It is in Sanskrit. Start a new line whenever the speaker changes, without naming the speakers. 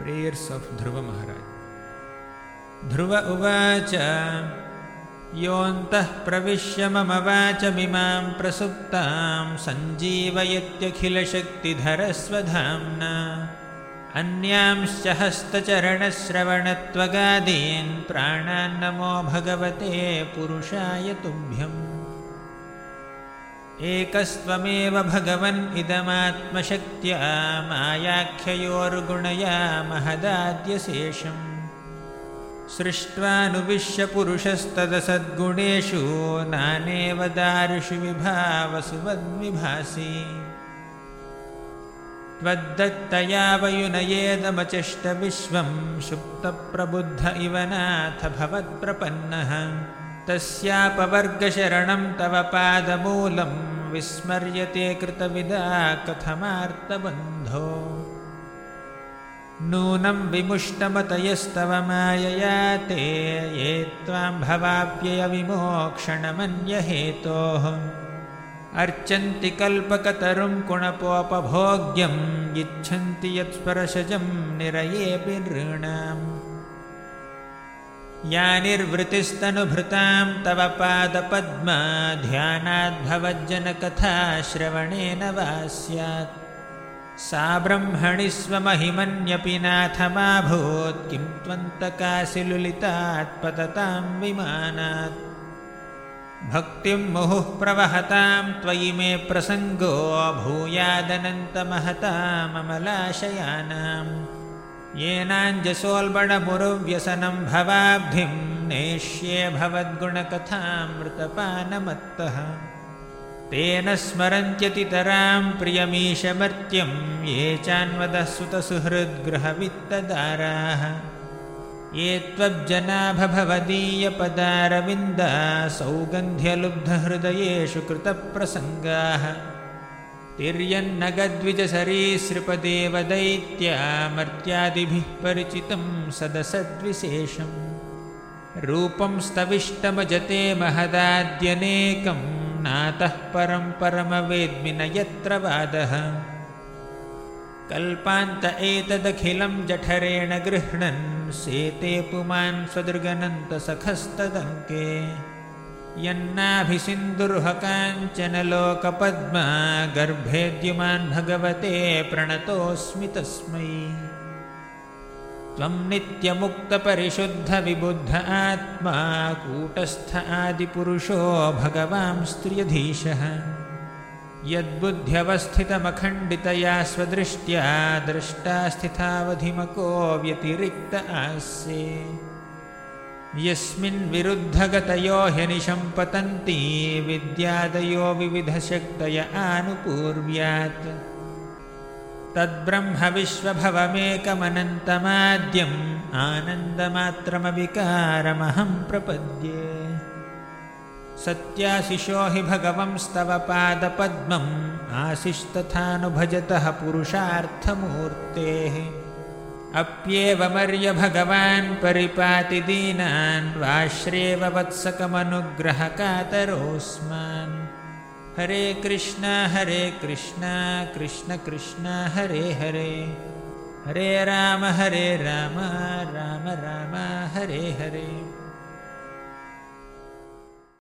प्रेयर्स् आफ् ध्रुवमहाराज ध्रुव उवाच योऽन्तः प्रविश्य मम वाचमिमां प्रसुप्तां सञ्जीवयत्यखिलशक्तिधरस्वधाम्ना अन्यांश्च हस्तचरणश्रवणत्वगादीन् प्राणान्नमो भगवते पुरुषाय तुभ्यम् एकस्त्वमेव भगवन् इदमात्मशक्त्या मायाख्ययोर्गुणया महदाद्यशेषम् सृष्ट्वानुविश्य पुरुषस्तदसद्गुणेषु नानेव दारुषु विभावसुवद्विभासि। त्वद्दत्तया वयुनयेदमचष्टविश्वं सुप्तप्रबुद्ध इव नाथ भवत्प्रपन्नः तस्यापवर्गशरणं तव पादमूलं विस्मर्यते कृतविदा कथमार्तबन्धो नूनं विमुष्टमतयस्तव मायया ते ये त्वां भवाप्ययविमोक्षणमन्यहेतोः। अर्चन्ति कल्पकतरुं कुणपोपभोग्यं इच्छन्ति यत्स्परशजं निरयेऽपि नृणाम् या निर्वृतिस्तनुभृतां तव पादपद्मा ध्यानाद्भवज्जनकथाश्रवणेन वा स्यात् सा ब्रह्मणि स्वमहिमन्यपि नाथमाभूत् किं त्वन्तकासि लुलितात्पततां विमानात्। भक्तिं मुहुः प्रवहतां त्वयि मे प्रसङ्गो भूयादनन्तमहताममलाशयानाम् येनाञ्जसोल्बणमुरुव्यसनं भवाब्धिं नेष्ये भवद्गुणकथामृतपानमत्तः। तेन स्मरन्त्यतितरां प्रियमीशमर्त्यं ये चान्वदः सुतसुहृद्गृहवित्तदाराः। ये त्वब्जनाभभवदीयपदारविन्दा सौगन्ध्यलुब्धहृदयेषु कृतप्रसङ्गाः तिर्यन्नगद्विजसरीसृपदेवदैत्यामर्त्यादिभिः परिचितं सदसद्विशेषम्। रूपं स्तविष्टमजते महदाद्यनेकं नातः परं परमवेद्मि न यत्र वादः। कल्पान्त एतदखिलं जठरेण गृह्णन् सेते पुमान् स्वदृगनन्तसखस्तदङ्के यन्नाभिसिन्दुर्हकाञ्चनलोकपद्मा गर्भेद्युमान् भगवते प्रणतोऽस्मि तस्मै। त्वं नित्यमुक्तपरिशुद्धविबुद्ध आत्मा कूटस्थ आदिपुरुषो भगवांस्त्रियधीशः यद्बुद्ध्यवस्थितमखण्डितया स्वदृष्ट्या द्रष्टा स्थितावधिमको व्यतिरिक्त आस्ये यस्मिन् विरुद्धगतयो ह्यनिशं पतन्ति विद्यादयो विविधशक्तय आनुपूर्व्यात्। तद्ब्रह्मविश्वभवमेकमनन्तमाद्यम् आनन्दमात्रमविकारमहं प्रपद्ये। सत्याशिषो हि भगवंस्तव पादपद्मम् आशिस्तथानुभजतः पुरुषार्थमूर्तेः अप्येवमर्य भगवान् परिपाति दीनान् वाश्रेव वत्सकमनुग्रहकातरोऽस्मान् हरे कृष्ण हरे कृष्ण कृष्ण कृष्ण हरे हरे। हरे राम हरे राम राम राम हरे हरे